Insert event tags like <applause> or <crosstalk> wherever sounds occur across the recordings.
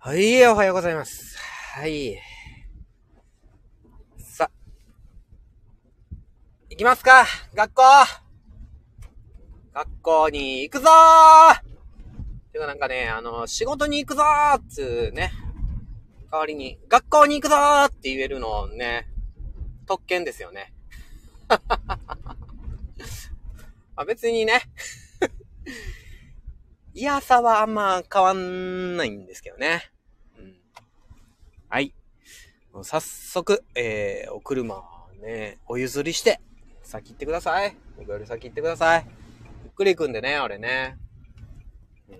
はい、おはようございます。はい。さ、行きますか学校学校に行くぞーてかなんかね、あの、仕事に行くぞーっつうね、代わりに、学校に行くぞーって言えるのね、特権ですよね。<laughs> まあ別にね、いやさはあんま変わんないんですけどね。うん、はい。早速、えー、お車ね、お譲りして、先行ってください。僕より先行ってください。ゆっくり行くんでね、俺ね。うん、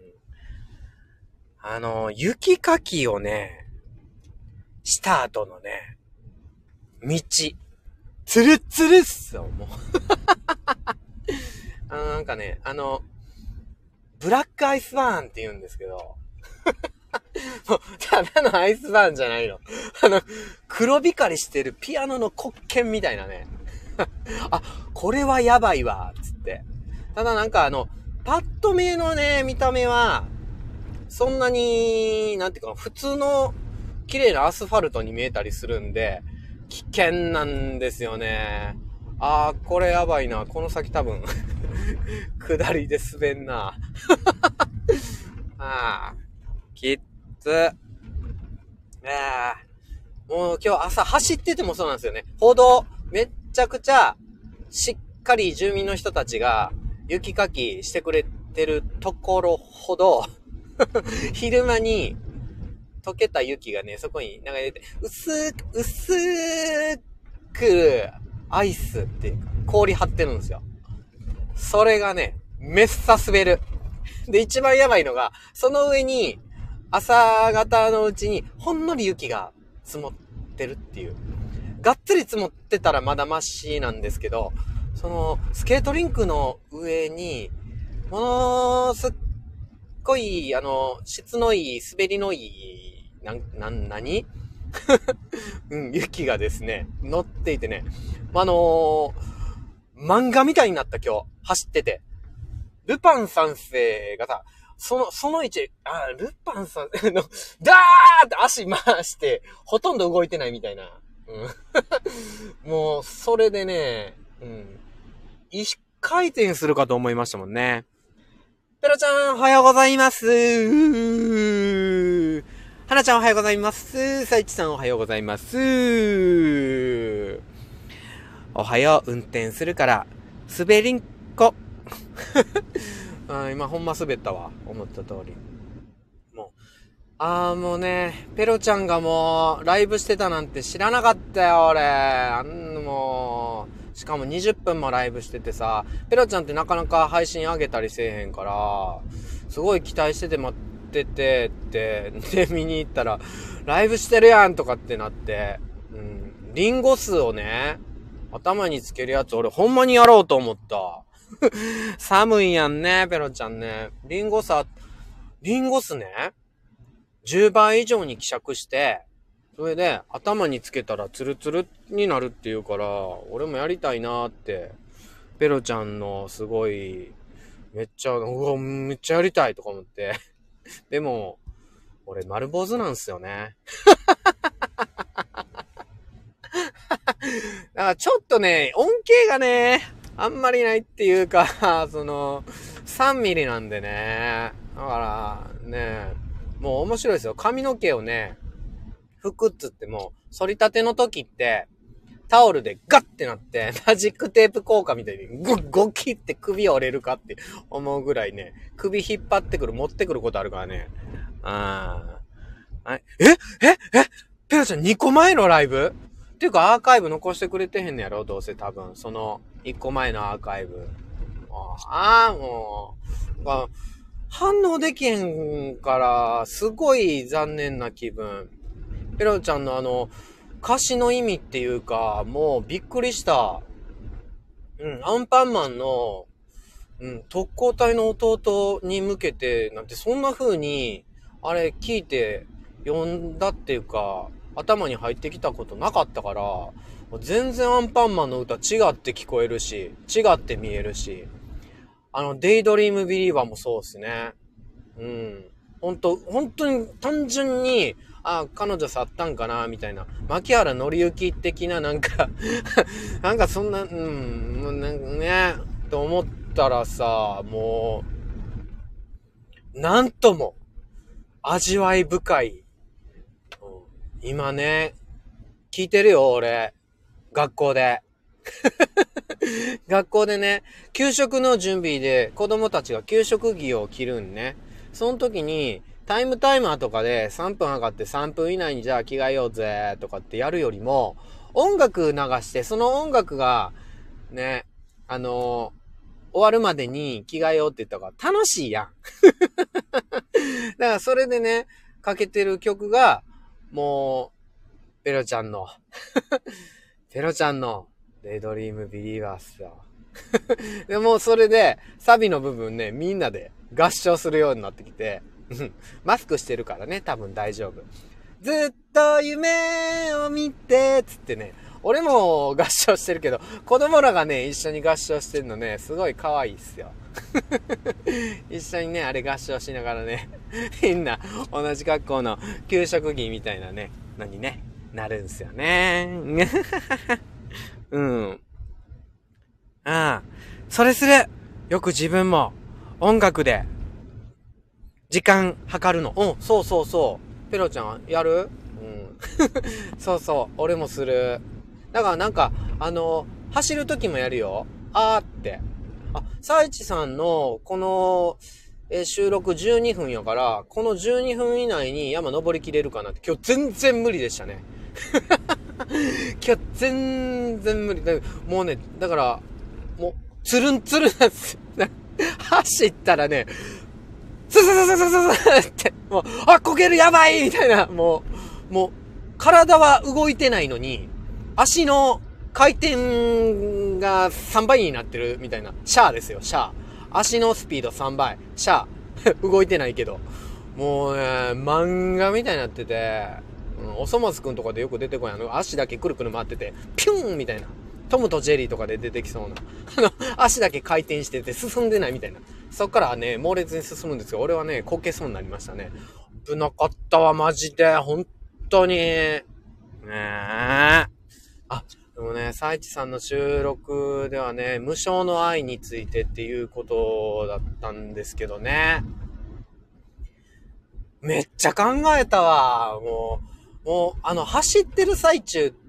あの、雪かきをね、した後のね、道、つるつるっすよ、もう。あの、なんかね、あの、ブラックアイスバーンって言うんですけど、<laughs> もう、ただのアイスバーンじゃないの。あの、黒光りしてるピアノの黒鍵みたいなね。<laughs> あ、これはやばいわ、つって。ただなんかあの、パッと見のね、見た目は、そんなに、なんていうか、普通の綺麗なアスファルトに見えたりするんで、危険なんですよね。あー、これやばいな。この先多分、<laughs> 下りで滑んな。<laughs> ああ、きっつ。ああ、もう今日朝走っててもそうなんですよね。歩道、めっちゃくちゃ、しっかり住民の人たちが雪かきしてくれてるところほど、<laughs> 昼間に溶けた雪がね、そこに流れて、薄く、薄く、アイスっていうか、氷張ってるんですよ。それがね、めっさ滑る。で、一番やばいのが、その上に、朝方のうちに、ほんのり雪が積もってるっていう。がっつり積もってたらまだマシなんですけど、その、スケートリンクの上に、ものすっごい、あの、質のいい、滑りのいい、な、な、何？うん、雪がですね、乗っていてね、まあのー、漫画みたいになった今日、走ってて。ルパン三世がさ、その、その位置、あ、ルパンさん、の、ダーって足回して、ほとんど動いてないみたいな。うん、<laughs> もう、それでね、うん。一回転するかと思いましたもんね。ペロちゃん、おはようございます。はなちゃん、おはようございます。さいちさん、おはようございます。おはよう、運転するから、滑りんこ。<laughs> あ今ほんま滑ったわ。思った通り。もう。あーもうね、ペロちゃんがもう、ライブしてたなんて知らなかったよ、俺。あんもう、しかも20分もライブしててさ、ペロちゃんってなかなか配信上げたりせえへんから、すごい期待してて待ってて、って、で、見に行ったら、ライブしてるやんとかってなって、うん、リンゴ酢をね、頭につけるやつ俺ほんまにやろうと思った。<laughs> 寒いやんね、ペロちゃんね。リンゴ酢、リンゴ酢ね、10倍以上に希釈して、それで頭につけたらツルツルになるっていうから、俺もやりたいなって、ペロちゃんのすごい、めっちゃ、うわ、めっちゃやりたいとか思って。<laughs> でも、俺丸坊主なんすよね。<laughs> だからちょっとね、恩恵がね、あんまりないっていうか、<laughs> その、3ミリなんでね。だから、ね、もう面白いですよ。髪の毛をね、拭くっつっても、反り立ての時って、タオルでガッてなって、<laughs> マジックテープ効果みたいにゴッゴキって首折れるかって思うぐらいね、首引っ張ってくる、持ってくることあるからね。ああ。えええペロちゃん2個前のライブ？っていうかアーカイブ残してくれてへんのやろ？どうせ多分。その、1個前のアーカイブ。ああ、もう。あ、反応できへんから、すごい残念な気分。ペロちゃんのあの、歌詞の意味っていうか、もうびっくりした。うん、アンパンマンの、うん、特攻隊の弟に向けて、なんてそんな風に、あれ聞いて読んだっていうか、頭に入ってきたことなかったから、全然アンパンマンの歌違って聞こえるし、違って見えるし、あの、デイドリームビリーバーもそうっすね。うん。本当本当に単純に、あ、彼女去ったんかな、みたいな。牧原紀之的ななんか <laughs> なんかそんな、うん、もうなんかね、と思ったらさ、もう、なんとも、味わい深い。今ね、聞いてるよ、俺。学校で。<laughs> 学校でね、給食の準備で子供たちが給食着を着るんね。その時に、タイムタイマーとかで3分上がって3分以内にじゃあ着替えようぜとかってやるよりも、音楽流して、その音楽が、ね、あのー、終わるまでに着替えようって言った方が楽しいやん。<laughs> だからそれでね、かけてる曲が、もう、ペロちゃんの <laughs> ペロちゃんの、デイドリームビリーバースよ。<laughs> でもそれで、サビの部分ね、みんなで合唱するようになってきて、マスクしてるからね、多分大丈夫。ずっと夢を見て、つってね、俺も合唱してるけど、子供らがね、一緒に合唱してるのね、すごい可愛いっすよ。<laughs> 一緒にね、あれ合唱しながらね、みんな同じ学校の給食着みたいなね、のにね、なるんすよね。<laughs> うん。ああ、それするよく自分も音楽で時間計るの。うん、そうそうそう。ペロちゃん、やる？うん。<laughs> そうそう、俺もする。だからなんか、あの、走る時もやるよ。あーって。あ、サイチさんの、この、え収録12分やから、この12分以内に山登りきれるかなって。今日全然無理でしたね。<laughs> 今日全然無理。もうね、だから、もう、つるんつるんなんです。<laughs> 走ったらね、スススススススって、もう、あ、こけるやばいみたいな、もう、もう、体は動いてないのに、足の回転が3倍になってるみたいな。シャーですよ、シャー。足のスピード3倍。シャー。<laughs> 動いてないけど。もうね、漫画みたいになってて、うん、おそ松くんとかでよく出てこい。あの、足だけくるくる回ってて、ピューンみたいな。トムとジェリーとかで出てきそうな。あの、足だけ回転してて進んでないみたいな。そっからね、猛烈に進むんですよ。俺はね、こけそうになりましたね。危なかったわ、マジで。本当に。ねえ。あ、でもね、サイチさんの収録ではね、無償の愛についてっていうことだったんですけどね。めっちゃ考えたわ。もう、もう、あの、走ってる最中って、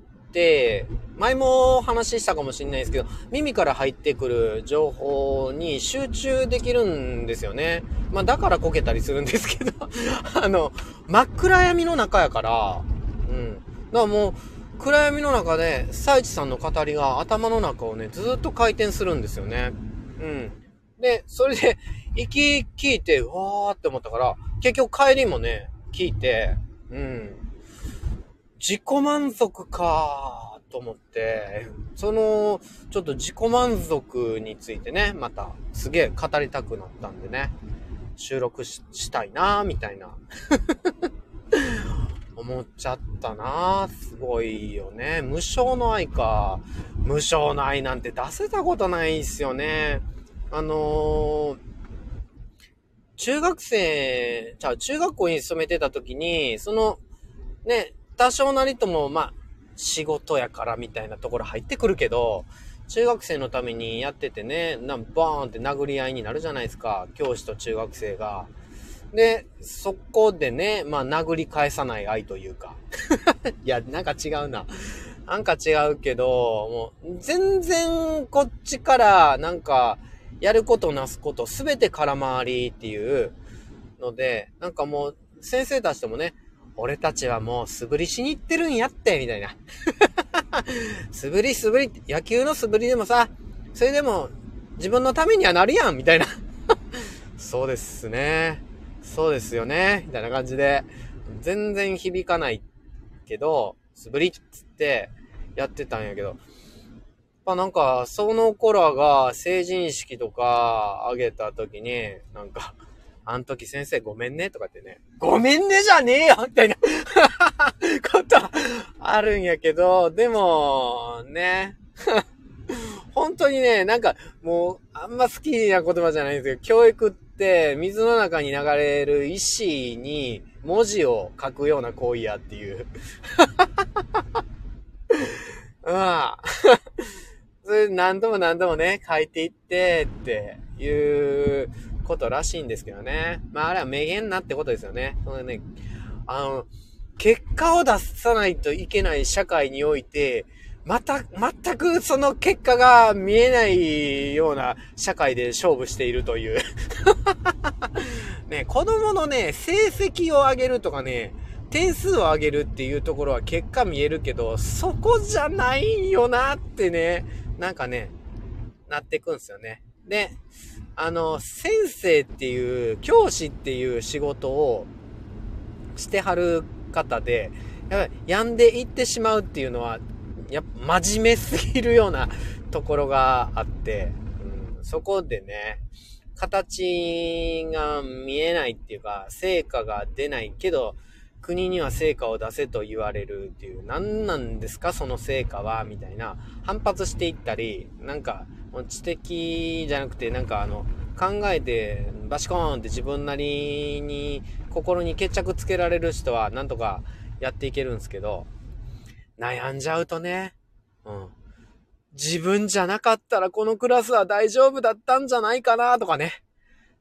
前も話したかもしれないですけど、耳から入ってくる情報に集中できるんですよね。まあだからこけたりするんですけど <laughs> あの、真っ暗闇の中やから、うん。だからもう、暗闇の中で、サイチさんの語りが頭の中をね、ずっと回転するんですよね。うん。で、それで、息聞いて、うわーって思ったから、結局帰りもね、聞いて、うん。自己満足かと思って、その、ちょっと自己満足についてね、またすげえ語りたくなったんでね、収録したいなみたいな。<laughs> 思っちゃったなすごいよね。無償の愛か。無償の愛なんて出せたことないっすよね。あのー、中学生、じゃあ中学校に勤めてた時に、その、ね、多少なりとも、まあ、仕事やからみたいなところ入ってくるけど、中学生のためにやっててね、なんバーンって殴り合いになるじゃないですか。教師と中学生が。で、そこでね、まあ殴り返さない愛というか。<laughs> いや、なんか違うな。なんか違うけど、もう全然こっちからなんかやることなすことすべて空回りっていうので、なんかもう先生たちともね、俺たちはもう素振りしに行ってるんやって、みたいな。<laughs> 素振り素振り、野球の素振りでもさ、それでも自分のためにはなるやん、みたいな。<laughs> そうですね。そうですよね。みたいな感じで、全然響かないけど、素振りっつってやってたんやけど、まあなんか、その頃が成人式とかあげた時に、なんか、あん時先生ごめんねとかってね、ごめんねじゃねえよみたいな <laughs> ことあるんやけど、でも、ね、<laughs> 本当にね、なんかもうあんま好きな言葉じゃないんですけど、教育って水の中に流れる石に文字を書くような行為やっていう。<laughs> うん。それ何度も何度もね、書いていってっていうことらしいんですけどね。まああれは名言なってことですよね。そのね、あの、結果を出さないといけない社会において、また、全くその結果が見えないような社会で勝負しているという <laughs> ね、子供のね、成績を上げるとかね、点数を上げるっていうところは結果見えるけど、そこじゃないよなってね、なんかね、なってくんすよね。で、あの、先生っていう、教師っていう仕事をしてはる方で、やっぱり病んでいってしまうっていうのは、やっぱ真面目すぎるようなところがあって、うん、そこでね、形が見えないっていうか、成果が出ないけど、国には成果を出せと言われるっていう、何なんですかその成果はみたいな、反発していったり、なんか、知的じゃなくて、なんかあの、考えて、バシコーンって自分なりに心に決着つけられる人は、なんとかやっていけるんですけど、悩んじゃうとね、うん。自分じゃなかったらこのクラスは大丈夫だったんじゃないかなとかね。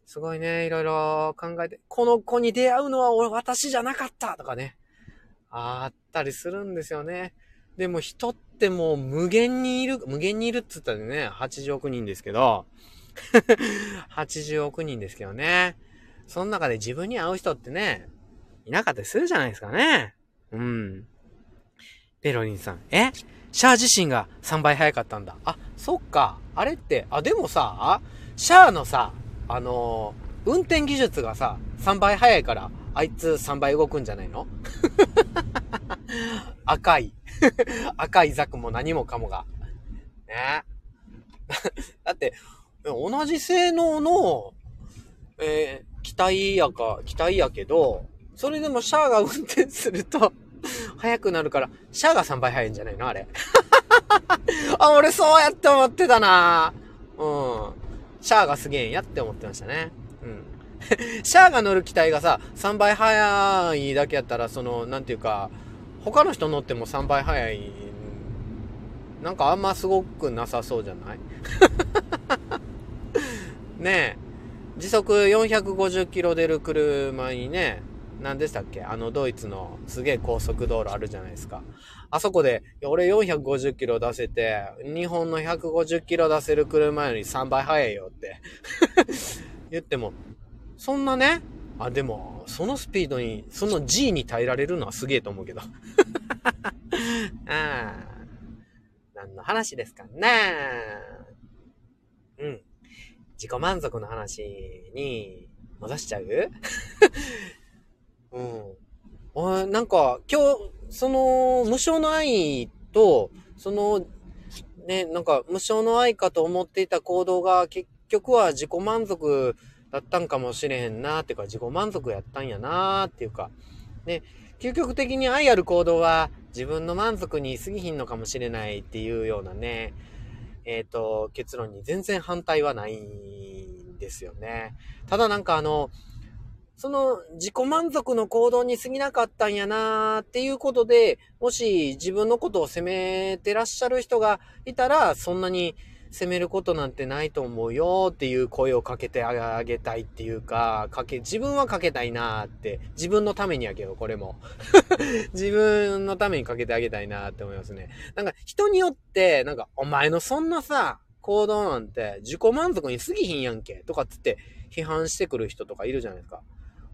すごいね、いろいろ考えて、この子に出会うのは俺、私じゃなかったとかね。あったりするんですよね。でも人ってもう無限にいる、無限にいるっつったらね、80億人ですけど、<laughs> 80億人ですけどね。その中で自分に会う人ってね、いなかったりするじゃないですかね。うん。ペロリンさん。え？シャア自身が3倍早かったんだ。あ、そっか。あれって、あ、でもさ、シャアのさ、あのー、運転技術がさ、3倍早いから、あいつ3倍動くんじゃないの？<laughs> 赤い。<laughs> 赤いザクも何もかもが。ね。<laughs> だって、同じ性能の、えー、機体やか、機体やけど、それでもシャアが運転すると <laughs> 速くなるから、シャアが3倍速いんじゃないのあれ。あ、俺そうやって思ってたなうん。シャアがすげえんやって思ってましたね。うん。シャアが乗る機体がさ、3倍速いだけやったら、その、なんていうか、他の人乗っても3倍速い、なんかあんますごくなさそうじゃない？<laughs> ねえ。時速450キロ出る車にね、何でしたっけ？あのドイツのすげえ高速道路あるじゃないですか。あそこで、俺450キロ出せて、日本の150キロ出せる車より3倍速いよって。<laughs> 言っても、そんなね、あ、でも、そのスピードに、その G に耐えられるのはすげえと思うけど。<laughs> ああ。何の話ですかね。うん。自己満足の話に戻しちゃう？<laughs> うん。なんか、今日、その、無償の愛と、その、ね、なんか、無償の愛かと思っていた行動が、結局は自己満足だったんかもしれへんな、っていうか、自己満足やったんやな、っていうか、ね、究極的に愛ある行動は、自分の満足に過ぎひんのかもしれないっていうようなね、えっ、ー、と、結論に全然反対はないんですよね。ただなんかあの、その自己満足の行動に過ぎなかったんやなーっていうことで、もし自分のことを責めてらっしゃる人がいたら、そんなに責めることなんてないと思うよっていう声をかけてあげたいっていうか、かけ、自分はかけたいなーって、自分のためにやけど、これも。<laughs> 自分のためにかけてあげたいなーって思いますね。なんか人によって、なんかお前のそんなさ、行動なんて自己満足に過ぎひんやんけとかつって批判してくる人とかいるじゃないですか。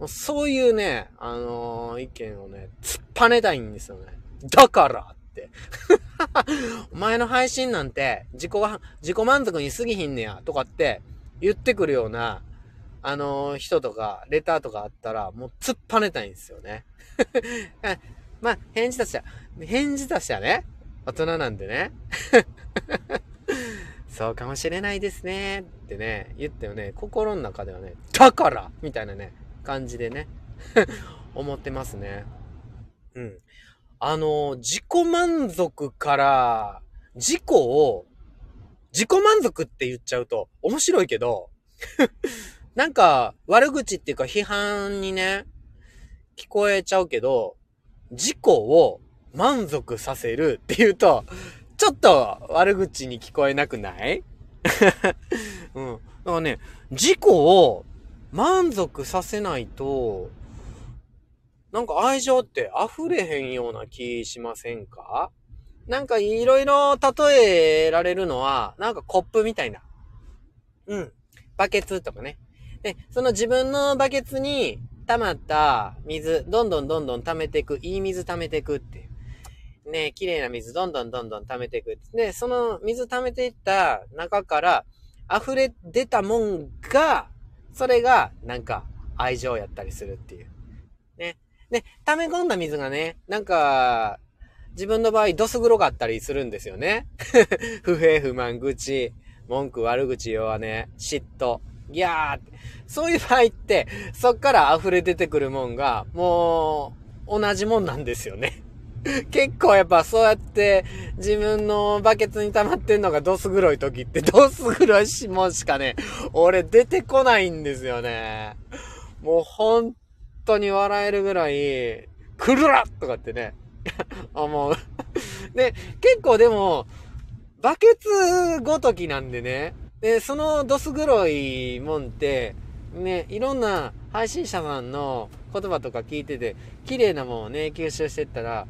そういうね、あのー、意見をね、突っぱねたいんですよね。だから。<laughs> お前の配信なんて、自己は、自己満足に過ぎひんねや、とかって言ってくるような、あのー、人とか、レターとかあったら、もう突っぱねたいんですよね。<laughs> まあ、返事としは、返事としはね、大人なんでね。<laughs> そうかもしれないですね。ってね、言ってもね、心の中ではね、だからみたいなね、感じでね思ってますね。うん。あの、自己満足から、自己を、自己満足って言っちゃうと面白いけど <laughs> なんか、悪口っていうか批判にね、聞こえちゃうけど、自己を満足させるっていうと、ちょっと悪口に聞こえなくない？<laughs> うん。だからね、自己を満足させないと、なんか愛情って溢れへんような気しませんか？なんかいろいろ例えられるのは、なんかコップみたいな。うん。バケツとかね。で、その自分のバケツに溜まった水、どんどんどんどん溜めていく。いい水溜めていくっていう。ね、綺麗な水どんどんどんどん溜めていく。で、その水溜めていった中から溢れ出たもんが、それがなんか愛情やったりするっていう。で、溜め込んだ水がね、なんか、自分の場合、どす黒かったりするんですよね。<laughs> 不平不満、愚痴、文句、悪口、弱音、嫉妬、ギャーって。そういう場合って、そっから溢れ出てくるもんが、もう、同じもんなんですよね。<laughs> 結構やっぱそうやって自分のバケツに溜まってんのがドス黒い時ってドス黒いしもしかね、俺出てこないんですよね。もう本当に笑えるぐらい、くるらとかってね、<laughs> 思う。<laughs> で、結構でも、バケツごときなんでね、で、そのドス黒いもんって、ね、いろんな配信者さんの言葉とか聞いてて、綺麗なもんをね、吸収してったら、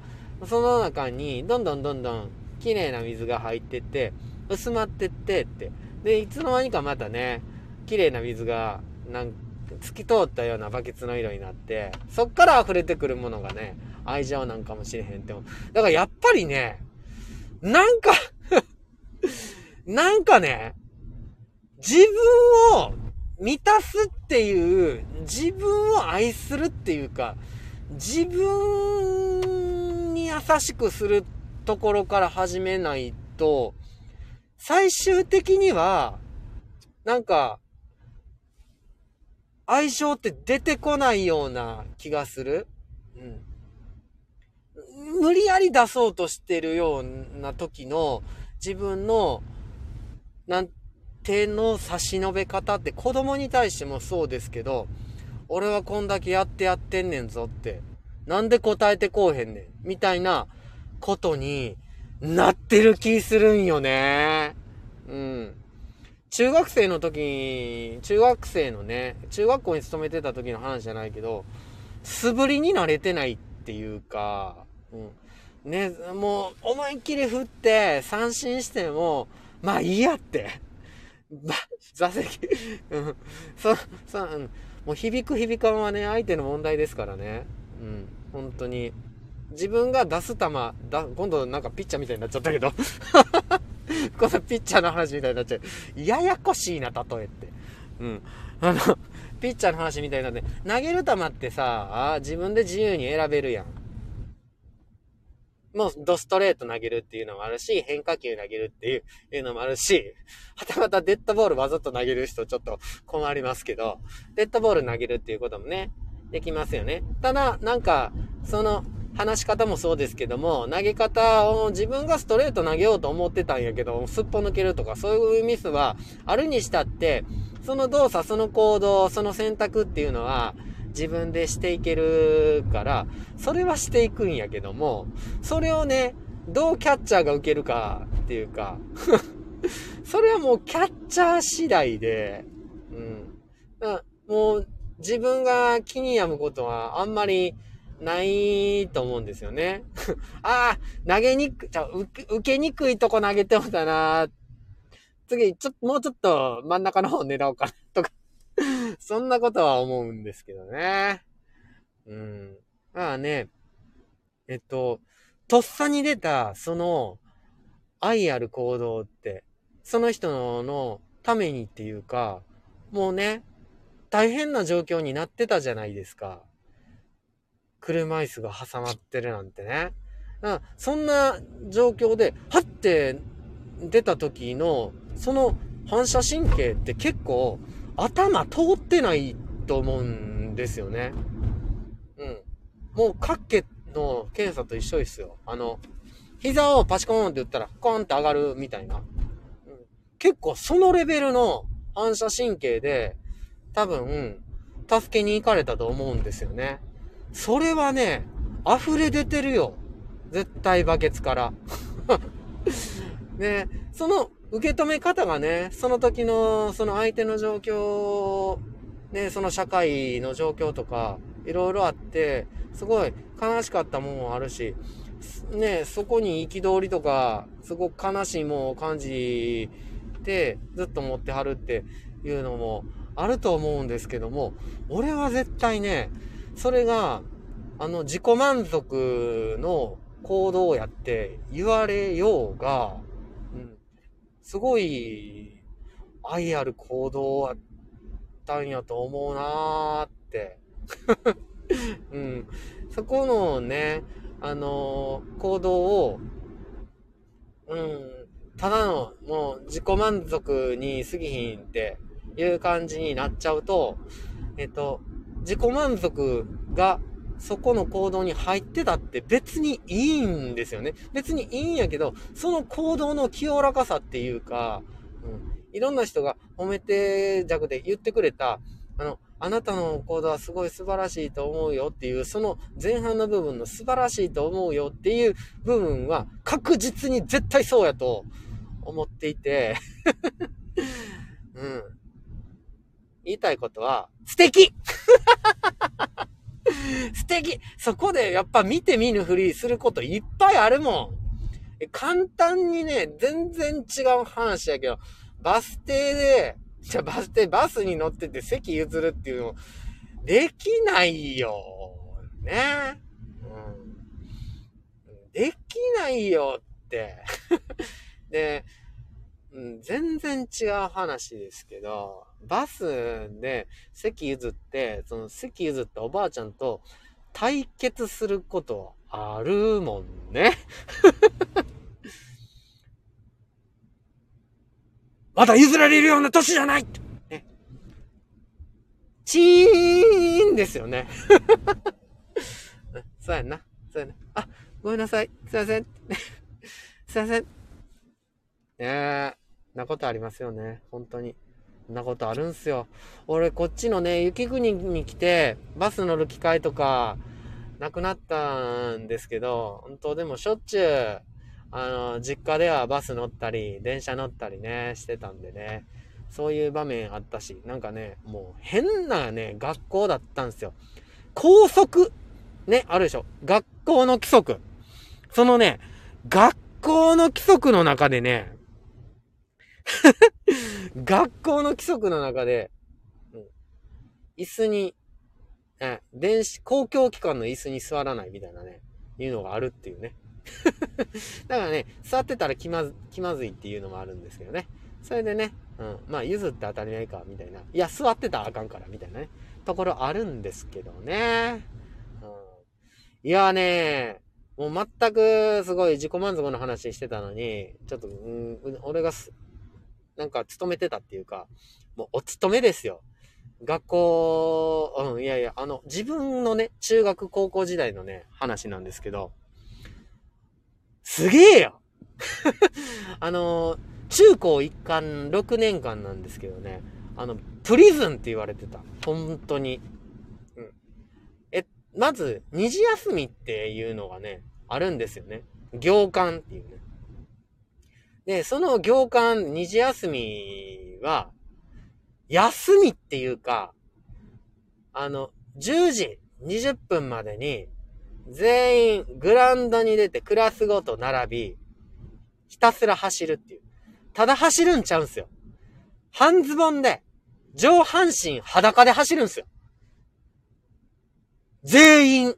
その中に、どんどんどんどん綺麗な水が入ってって、薄まってってって。で、いつの間にかまたね、綺麗な水が、なん透き通ったようなバケツの色になって、そっから溢れてくるものがね、愛情なんかもしれへんっても。だからやっぱりね、なんか <laughs> なんかね、自分を満たすっていう、自分を愛するっていうか、自分に優しくするところから始めないと、最終的には、なんか、愛情って出てこないような気がする。うん。無理やり出そうとしてるような時の自分の、なん手の差し伸べ方って子供に対してもそうですけど、俺はこんだけやってやってんねんぞって、なんで答えてこうへんねん、みたいなことになってる気するんよね。うん。中学生の時、中学生のね、中学校に勤めてた時の話じゃないけど、素振りに慣れてないっていうか、うん。ね、もう、思いっきり振って、三振しても、まあいいやって。<laughs> 座席、<laughs> うん。そ、そ、う。もう響く響かんはね、相手の問題ですからね。うん。本当に。自分が出す球、だ、今度なんかピッチャーみたいになっちゃったけど。<laughs> <laughs> このピッチャーの話みたいになっちゃう。ややこしいな、例えって。うん。あの、<laughs> ピッチャーの話みたいなんで、投げる球ってさ、自分で自由に選べるやん。もう、ドストレート投げるっていうのもあるし、変化球投げるっていういうのもあるし、はたまたデッドボールわざと投げる人ちょっと困りますけど、デッドボール投げるっていうこともね、できますよね。ただ、なんか、その、話し方もそうですけども、投げ方を自分がストレート投げようと思ってたんやけど、すっぽ抜けるとか、そういうミスはあるにしたって、その動作、その行動、その選択っていうのは、自分でしていけるから、それはしていくんやけども、それをね、どうキャッチャーが受けるかっていうか <laughs> それはもうキャッチャー次第で、うん。もう自分が気に病むことはあんまりないと思うんですよね。<laughs> ああ、投げにく、じゃ受けにくいとこ投げてもたな。次、ちょっと、もうちょっと真ん中の方を狙おうかな、とか <laughs> そんなことは思うんですけどね。うん。まあね、えっと、とっさに出た、その、愛ある行動って、その人のためにっていうか、もうね、大変な状況になってたじゃないですか。車椅子が挟まってるなんてね。そんな状況で、はって出た時の、その反射神経って結構頭通ってないと思うんですよね。うん。もう、角家の検査と一緒ですよ。あの、膝をパチコーンって言ったら、コーンって上がるみたいな。うん、結構そのレベルの反射神経で、多分、助けに行かれたと思うんですよね。それはね、溢れ出てるよ。絶対バケツから。<laughs> ね、その受け止め方がね、その時の、その相手の状況、ね、その社会の状況とか、いろいろあって、すごい悲しかったもんもあるし、ね、そこに憤りとか、すごく悲しいもんを感じて、ずっと持ってはるっていうのもあると思うんですけども、俺は絶対ね、それが、あの、自己満足の行動やって言われようが、うん、すごい愛ある行動やったんやと思うなーって。<laughs> うん。そこのね、あのー、行動を、うん、ただの、もう自己満足に過ぎひんっていう感じになっちゃうと、えっと、自己満足がそこの行動に入ってたって別にいいんですよね。別にいいんやけど、その行動の清らかさっていうか、うん、いろんな人が褒めて弱で言ってくれた、あの、あなたの行動はすごい素晴らしいと思うよっていう、その前半の部分の素晴らしいと思うよっていう部分は確実に絶対そうやと思っていて <laughs> うん。言いたいことは、素敵 <laughs> 素敵そこでやっぱ見て見ぬふりすることいっぱいあるもん。簡単にね、全然違う話やけど、バス停で、じゃバス停、バスに乗ってて席譲るっていうの、できないよ。ね。うん。できないよって。<laughs> で、うん、全然違う話ですけど、バスで席譲って、その席譲ったおばあちゃんと対決することあるもんね。<laughs> まだ譲られるような年じゃないね。チーンですよね。<laughs> そうやんな。そうやな。あ、ごめんなさい。すいません。<laughs> すいません。ねえ。なことありますよね。本当に。なことあるんすよ。俺、こっちのね、雪国に来て、バス乗る機会とか、なくなったんですけど、本当でもしょっちゅう、あの、実家ではバス乗ったり、電車乗ったりね、してたんでね、そういう場面あったし、なんかね、もう変なね、学校だったんですよ。校則ね、あるでしょ。学校の規則。そのね、学校の規則の中でね、<laughs> <laughs> 学校の規則の中で、椅子に、え、電子、公共機関の椅子に座らないみたいなね、いうのがあるっていうね。<laughs> だからね、座ってたら気まず、気まずいっていうのもあるんですけどね。それでね、うん、まあ譲って当たり前か、みたいな。いや、座ってたらあかんから、みたいなね、ところあるんですけどね。うん、いやね、もう全くすごい自己満足の話してたのに、ちょっと、うん、俺がなんか勤めてたっていうか、もうお勤めですよ。学校、うん、いやいや、あの、自分のね、中学高校時代のね、話なんですけど、すげえよ <laughs> あの、中高一貫6年間なんですけどね、あの、プリズンって言われてた。本当に。うん。え、まず、二次休みっていうのがね、あるんですよね。行間っていうね。で、その行間、二次休みは、休みっていうか、あの、10時20分までに、全員グラウンドに出てクラスごと並び、ひたすら走るっていう。ただ走るんちゃうんすよ。半ズボンで、上半身裸で走るんすよ。全員。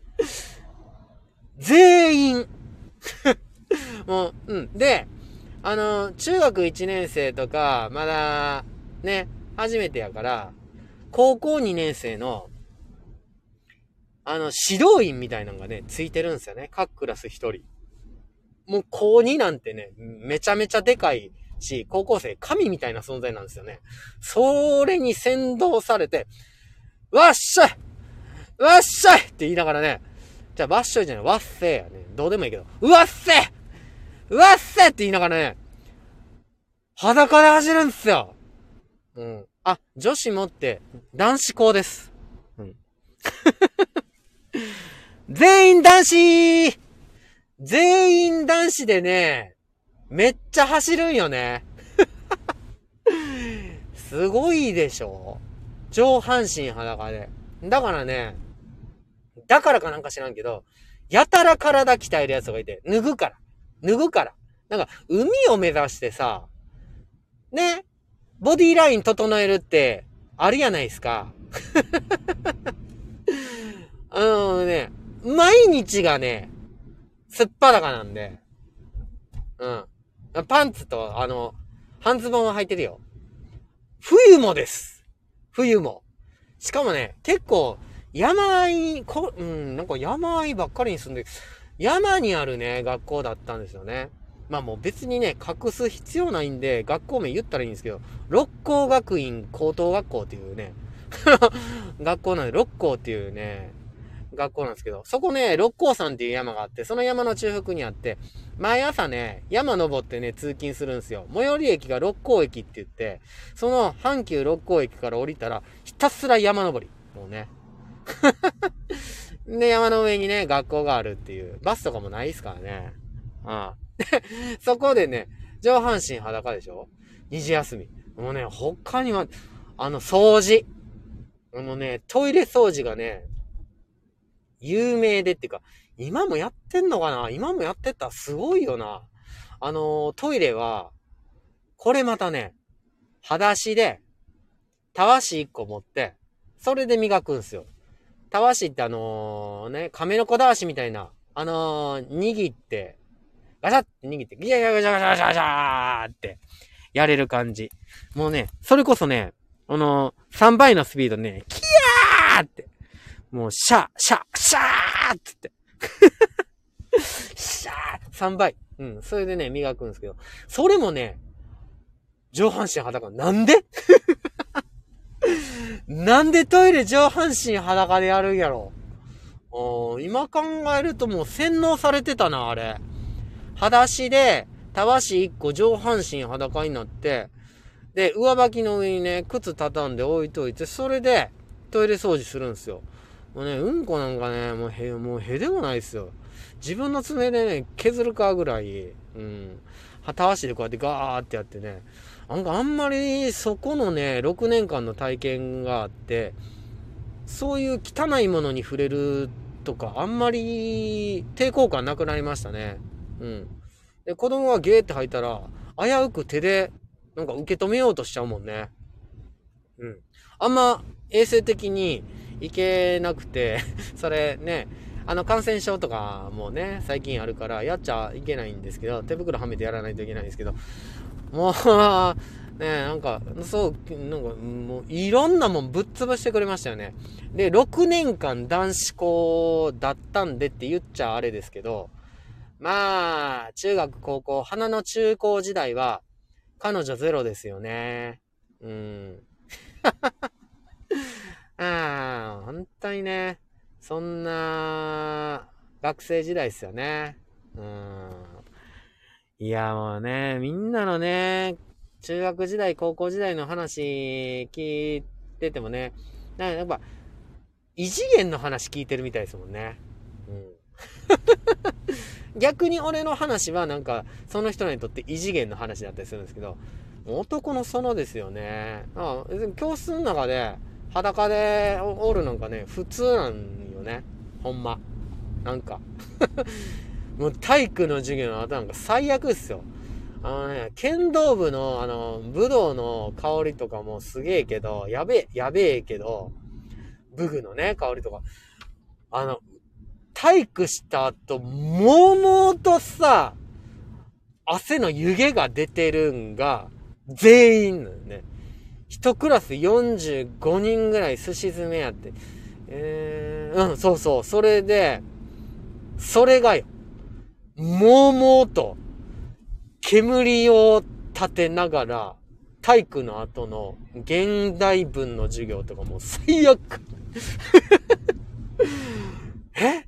<laughs> 全員。<laughs> <laughs> もう、うん。で、あの、中学1年生とか、まだ、ね、初めてやから、高校2年生の、あの、指導員みたいなのがね、ついてるんですよね。各クラス1人。もう高2なんてね、めちゃめちゃでかいし、高校生、神みたいな存在なんですよね。それに先導されて、わっしゃいわっしゃいって言いながらね、じゃあわっしょいじゃない、わっせやね。どうでもいいけど、うわっせうわっせって言いながらね、裸で走るんすよ。うん。あ、女子もって男子校です。うん。<laughs> 全員男子全員男子でね、めっちゃ走るんよね。<laughs> すごいでしょ上半身裸で。だからね、だからかなんか知らんけど、やたら体鍛えるやつがいて、脱ぐから。脱ぐから。なんか、海を目指してさ、ね、ボディライン整えるって、あるやないですか。<laughs> あのね、毎日がね、すっぱだかなんで、うん。パンツと、あの、半ズボンは履いてるよ。冬もです。冬も。しかもね、結構、山あい、こ、うん、なんか山あいばっかりに住んで、山にあるね、学校だったんですよね。まあもう別にね、隠す必要ないんで、学校名言ったらいいんですけど、六甲学院高等学校っていうね、<laughs> 学校なんで、六甲っていうね、学校なんですけど、そこね、六甲山っていう山があって、その山の中腹にあって、毎朝ね、山登ってね、通勤するんですよ。最寄り駅が六甲駅って言って、その阪急六甲駅から降りたら、ひたすら山登り。もうね。で、山の上にね、学校があるっていう。バスとかもないですからね。うん。<laughs> そこでね、上半身裸でしょ？二次休み。もうね、他には、あの、掃除。あのね、トイレ掃除がね、有名でっていうか、今もやってんのかな？今もやってたすごいよな。あの、トイレは、これまたね、裸足で、たわし一個持って、それで磨くんすよ。たわしってあのー、ね、亀の子だわしみたいな、あのー、握って、ガシャって握って、ギャギャガシャガシャガシャガシャーって、やれる感じ。もうね、それこそね、あのー、3倍のスピードね、キヤーって、もう、シャー、シャー、シャーってって。シャー !3 倍。うん。それでね、磨くんですけど。それもね、上半身裸。なんでなんでトイレ上半身裸でやるんやろ？今考えるともう洗脳されてたな、あれ。裸足で、たわし1個上半身裸になって、で、上履きの上にね、靴畳んで置いといて、それでトイレ掃除するんですよ。もうね、うんこなんかね、もうへ、もうへでもないですよ。自分の爪でね、削るかぐらい、うん。たわしでこうやってガーってやってね。なんかあんまりそこのね、6年間の体験があって、そういう汚いものに触れるとか、あんまり抵抗感なくなりましたね。うん。で、子供がゲーって吐いたら、危うく手で、なんか受け止めようとしちゃうもんね。うん。あんま衛生的にいけなくて <laughs> それね、あの感染症とかもね、最近あるからやっちゃいけないんですけど、手袋はめてやらないといけないんですけど、もうね、なんか、そう、なんか、もう、いろんなもんぶっ潰してくれましたよね。で、6年間男子校だったんでって言っちゃあれですけど、まあ、中学、高校、花の中高時代は、彼女ゼロですよね。うん。<laughs> ああ、本当にね、そんな、学生時代ですよね。うん。いや、もうね、みんなのね、中学時代、高校時代の話聞いててもね、なんかやっぱ、異次元の話聞いてるみたいですもんね。うん。<laughs> 逆に俺の話はなんか、その人にとって異次元の話だったりするんですけど、男の園ですよね。あ教室の中で、裸でおるなんかね、普通なんよね。ほんま。なんかもう体育の授業の後なんか最悪っすよ。あのね、剣道部のあの、武道の香りとかもすげえけど、やべえ、やべえけど、武具のね、香りとか。あの、体育した後、もうもうとさ、汗の湯気が出てるんが、全員のね。一クラス45人ぐらい寿司詰めやって。えー、うん、そうそう。それで、それがよ。もうもうと、煙を立てながら、体育の後の現代文の授業とかもう最悪。<laughs> え？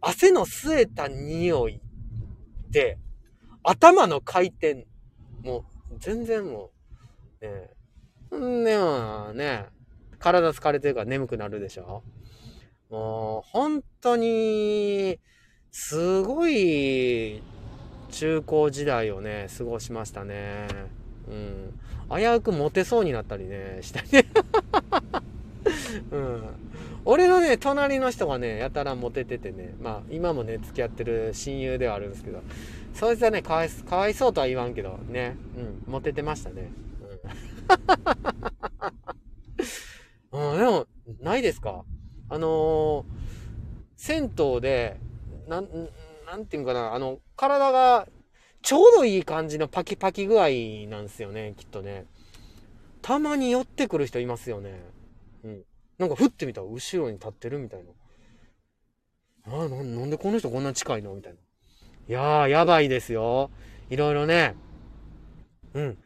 汗の吸えた匂いで、頭の回転、もう全然もう、ね、んでもね、体疲れてるから眠くなるでしょ？もう、本当に、すごい、中高時代をね、過ごしましたね。うん。危うくモテそうになったりね、したりね。<laughs> うん。俺のね、隣の人がね、やたらモテててね、まあ、今もね、付き合ってる親友ではあるんですけど、そいつはね、かわい、かわいそうとは言わんけど、ね、うん、モテてましたね。うん。<laughs> うん、でも、ないですか？あのー、銭湯で、なん、なんていうかな、あの、体がちょうどいい感じのパキパキ具合なんですよね、きっとね。たまに寄ってくる人いますよね。うん。なんか降ってみたら後ろに立ってるみたいな。ああ、なんでこの人こんな近いの？みたいな。いやー、やばいですよ。いろいろね。うん。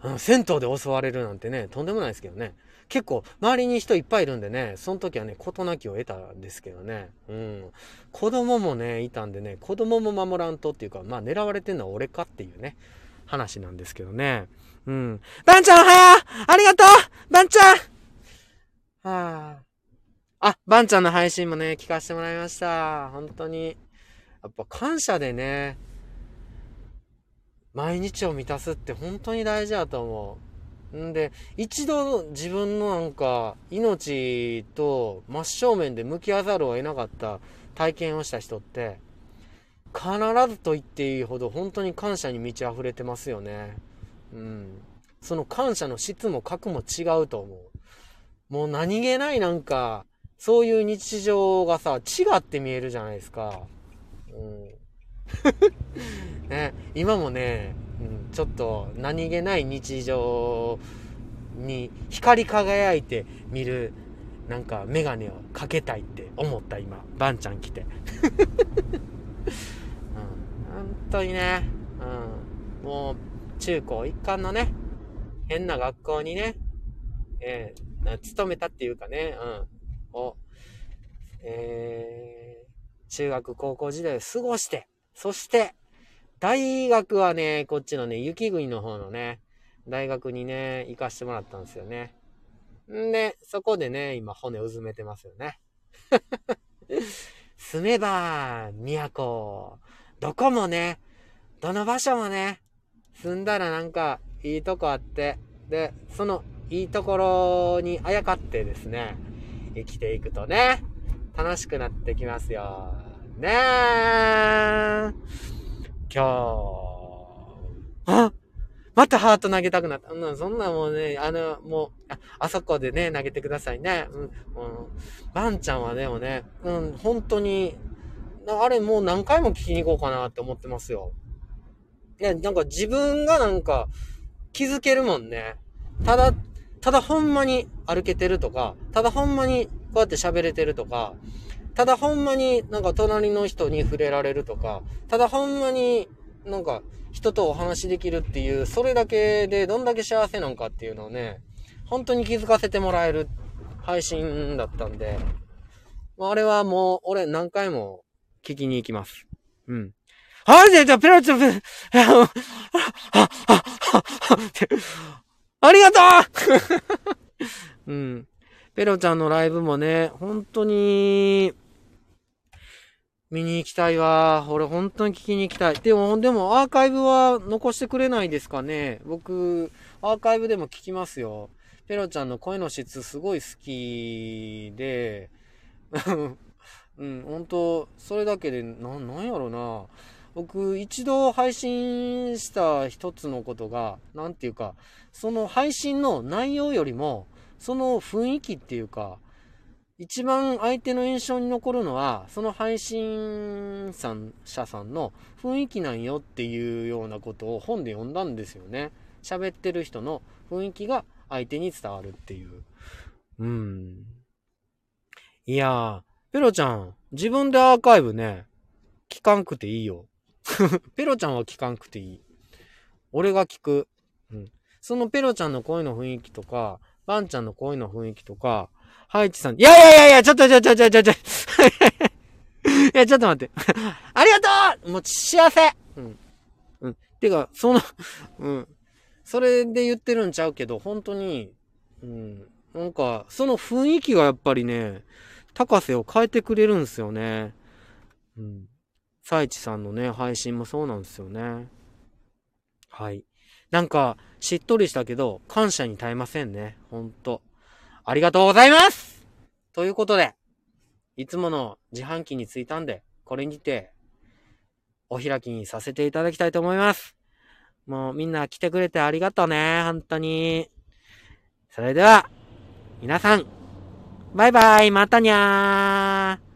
あの銭湯で襲われるなんてね、とんでもないですけどね。結構、周りに人いっぱいいるんでね、その時はね、事なきを得たんですけどね。うん。子供もね、いたんでね、子供も守らんとっていうか、まあ狙われてんのは俺かっていうね、話なんですけどね。うん。ばんちゃんおはようありがとうばんちゃんはあ。あ、ばんちゃんの配信もね、聞かせてもらいました。本当に。やっぱ感謝でね、毎日を満たすって本当に大事だと思う。んで、一度自分のなんか命と真正面で向き合わざるを得なかった体験をした人って、必ずと言っていいほど本当に感謝に満ち溢れてますよね。うん。その感謝の質も格も違うと思う。もう何気ないなんか、そういう日常がさ、違って見えるじゃないですか。うん。<laughs> ね、今もね、ちょっと何気ない日常に光り輝いて見るなんかメガネをかけたいって思った今。バンちゃん来て、<laughs> うん、本当にね、うん、もう中高一貫のね変な学校にね、えー、勤めたっていうかね、うん、を、えー、中学高校時代を過ごしてそして、大学はね、こっちのね、雪国の方のね、大学にね、行かしてもらったんですよね。んで、そこでね、今骨うずめてますよね。<laughs> 住めば、都。どこもね、どの場所もね、住んだらなんかいいとこあって、で、そのいいところにあやかってですね、生きていくとね、楽しくなってきますよ。ねえ。今日、あまたハート投げたくなった。うん、そんなもうね、あの、もう、あ、あそこでね、投げてくださいね。うん、うん。バンちゃんはでもね、うん、本当に、あれもう何回も聞きに行こうかなって思ってますよ。いや、なんか自分がなんか気づけるもんね。ただ、ただほんまに歩けてるとか、ただほんまにこうやって喋れてるとか、ただほんまになんか隣の人に触れられるとか、ただほんまになんか人とお話できるっていう、それだけでどんだけ幸せなんかっていうのをね、本当に気づかせてもらえる配信だったんで、あれはもう俺何回も聞きに行きます。うん。はい、じゃあ、ペロチョペ、<laughs> ありがとう <laughs> うん。ペロちゃんのライブもね、本当に、見に行きたいわ。俺本当に聞きに行きたい。でも、でもアーカイブは残してくれないですかね。僕、アーカイブでも聞きますよ。ペロちゃんの声の質すごい好きで、<laughs> うん、本当それだけで、な、なんやろな。僕、一度配信した一つのことが、なんていうか、その配信の内容よりも、その雰囲気っていうか、一番相手の印象に残るのは、その配信さん、者さんの雰囲気なんよっていうようなことを本で読んだんですよね。喋ってる人の雰囲気が相手に伝わるっていう。うん。いやー、ペロちゃん、自分でアーカイブね、聞かんくていいよ。<laughs> ペロちゃんは聞かんくていい。俺が聞く。うん。そのペロちゃんの声の雰囲気とか、バンちゃんの声の雰囲気とか、ハイチさん、いやいやいやいや、ちょっとちょっとちょっとちょ、<laughs> いや、ちょっと待って。<laughs> ありがとうもう幸せうん。うん。てか、その、<laughs> うん。それで言ってるんちゃうけど、本当に、うん、なんか、その雰囲気がやっぱりね、高瀬を変えてくれるんすよね。うん。サイチさんのね、配信もそうなんですよね。はい。なんか、しっとりしたけど、感謝に耐えませんね。ほんと。ありがとうございますということで、いつもの自販機に着いたんで、これにて、お開きにさせていただきたいと思います。もうみんな来てくれてありがとうね。本当に。それでは、皆さん、バイバイ、またにゃー。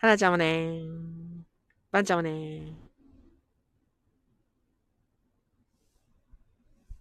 はなちゃんもねー。ばんちゃんもねー。